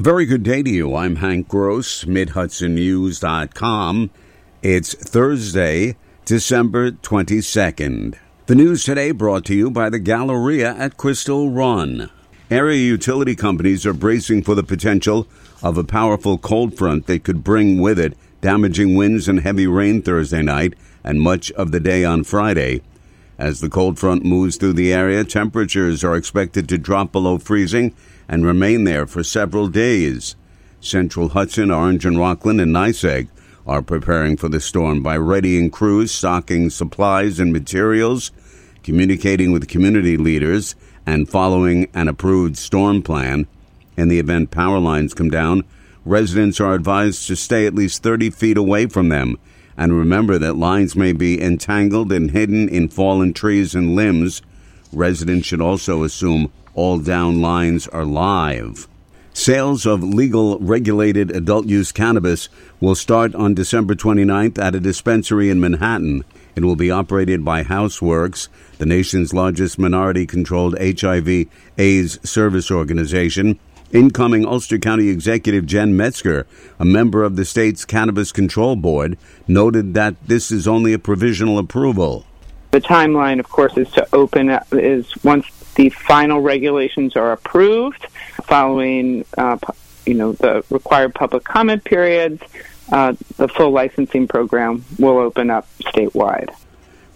Very good day to you. I'm Hank Gross, MidHudsonNews.com. It's Thursday, December 22nd. The news today brought to you by the Galleria at Crystal Run. Area utility companies are bracing for the potential of a powerful cold front that could bring with it damaging winds and heavy rain Thursday night and much of the day on Friday. As the cold front moves through the area, temperatures are expected to drop below freezing and remain there for several days. Central Hudson, Orange and Rockland, and NYSEG are preparing for the storm by readying crews, stocking supplies and materials, communicating with community leaders, and following an approved storm plan. In the event power lines come down, residents are advised to stay at least 30 feet away from them and remember that lines may be entangled and hidden in fallen trees and limbs. Residents should also assume all down lines are live. Sales of legal regulated adult use cannabis will start on December 29th at a dispensary in Manhattan. It will be operated by Housing Works, the nation's largest minority controlled HIV AIDS service organization. Incoming Ulster County Executive Jen Metzger, a member of the state's Cannabis Control Board, noted that this is only a provisional approval. The timeline, of course, is to open is once the final regulations are approved, following uh, you know the required public comment periods. Uh, the full licensing program will open up statewide.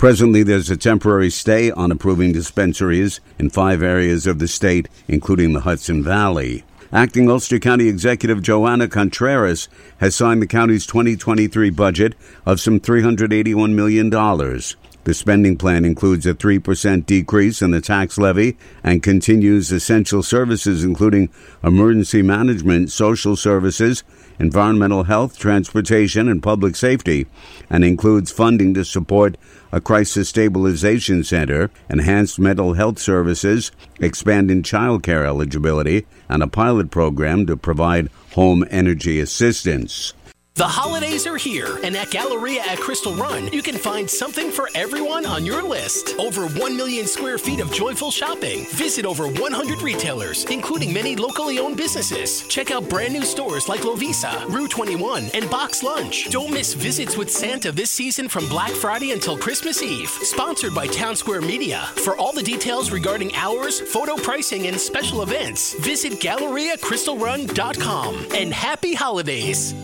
Presently, there's a temporary stay on approving dispensaries in five areas of the state, including the Hudson Valley. Acting Ulster County Executive Johanna Contreras has signed the county's 2023 budget of some $381 million. The spending plan includes a 3% decrease in the tax levy and continues essential services, including emergency management, social services, environmental health, transportation, and public safety, and includes funding to support a crisis stabilization center, enhanced mental health services, expanding child care eligibility, and a pilot program to provide home energy assistance. The holidays are here, and at Galleria at Crystal Run, you can find something for everyone on your list. Over 1 million square feet of joyful shopping. Visit over 100 retailers, including many locally owned businesses. Check out brand new stores like Lovisa, Rue 21, and Box Lunch. Don't miss Visits with Santa this season from Black Friday until Christmas Eve. Sponsored by Town Square Media. For all the details regarding hours, photo pricing, and special events, visit GalleriaCrystalRun.com. And happy holidays!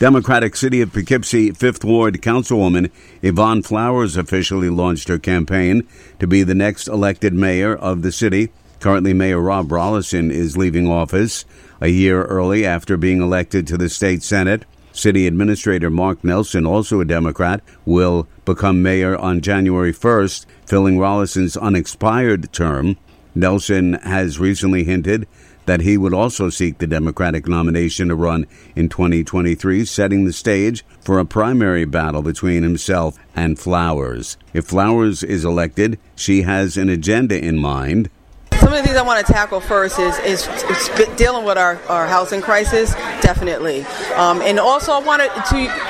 Democratic City of Poughkeepsie Fifth Ward Councilwoman Yvonne Flowers officially launched her campaign to be the next elected mayor of the city. Currently, Mayor Rob Rolison is leaving office a year early after being elected to the state senate. City Administrator Mark Nelson, also a Democrat, will become mayor on January 1st, filling Rolison's unexpired term. Nelson has recently hinted that he would also seek the Democratic nomination to run in 2023, setting the stage for a primary battle between himself and Flowers. If Flowers is elected, she has an agenda in mind. Some of the things I want to tackle first is, is, is dealing with our, our housing crisis, definitely. Um, and also, I wanted to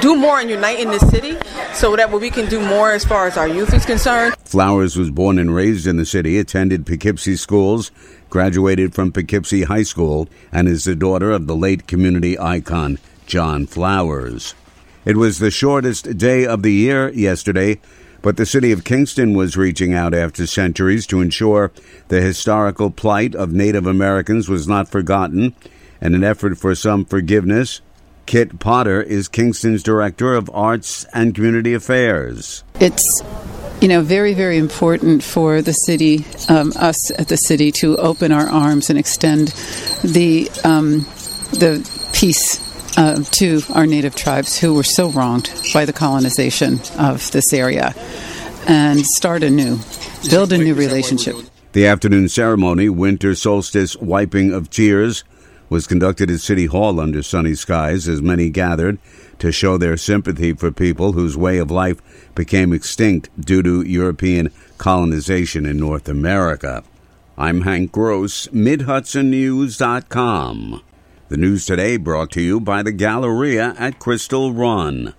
do more and unite in the city so that we can do more as far as our youth is concerned. Flowers was born and raised in the city, attended Poughkeepsie schools, graduated from Poughkeepsie High School, and is the daughter of the late community icon John Flowers. It was the shortest day of the year yesterday, but the city of Kingston was reaching out after centuries to ensure the historical plight of Native Americans was not forgotten. In an effort for some forgiveness, Kit Potter is Kingston's Director of Arts and Community Affairs. It's you know, very, very important for the city, um, us at the city, to open our arms and extend the um, the peace uh, to our native tribes who were so wronged by the colonization of this area, and start anew, build a new relationship. The afternoon ceremony, winter solstice wiping of tears, was conducted at City Hall under sunny skies as many gathered to show their sympathy for people whose way of life became extinct due to European colonization in North America. I'm Hank Gross, MidHudsonNews.com. The news today brought to you by the Galleria at Crystal Run.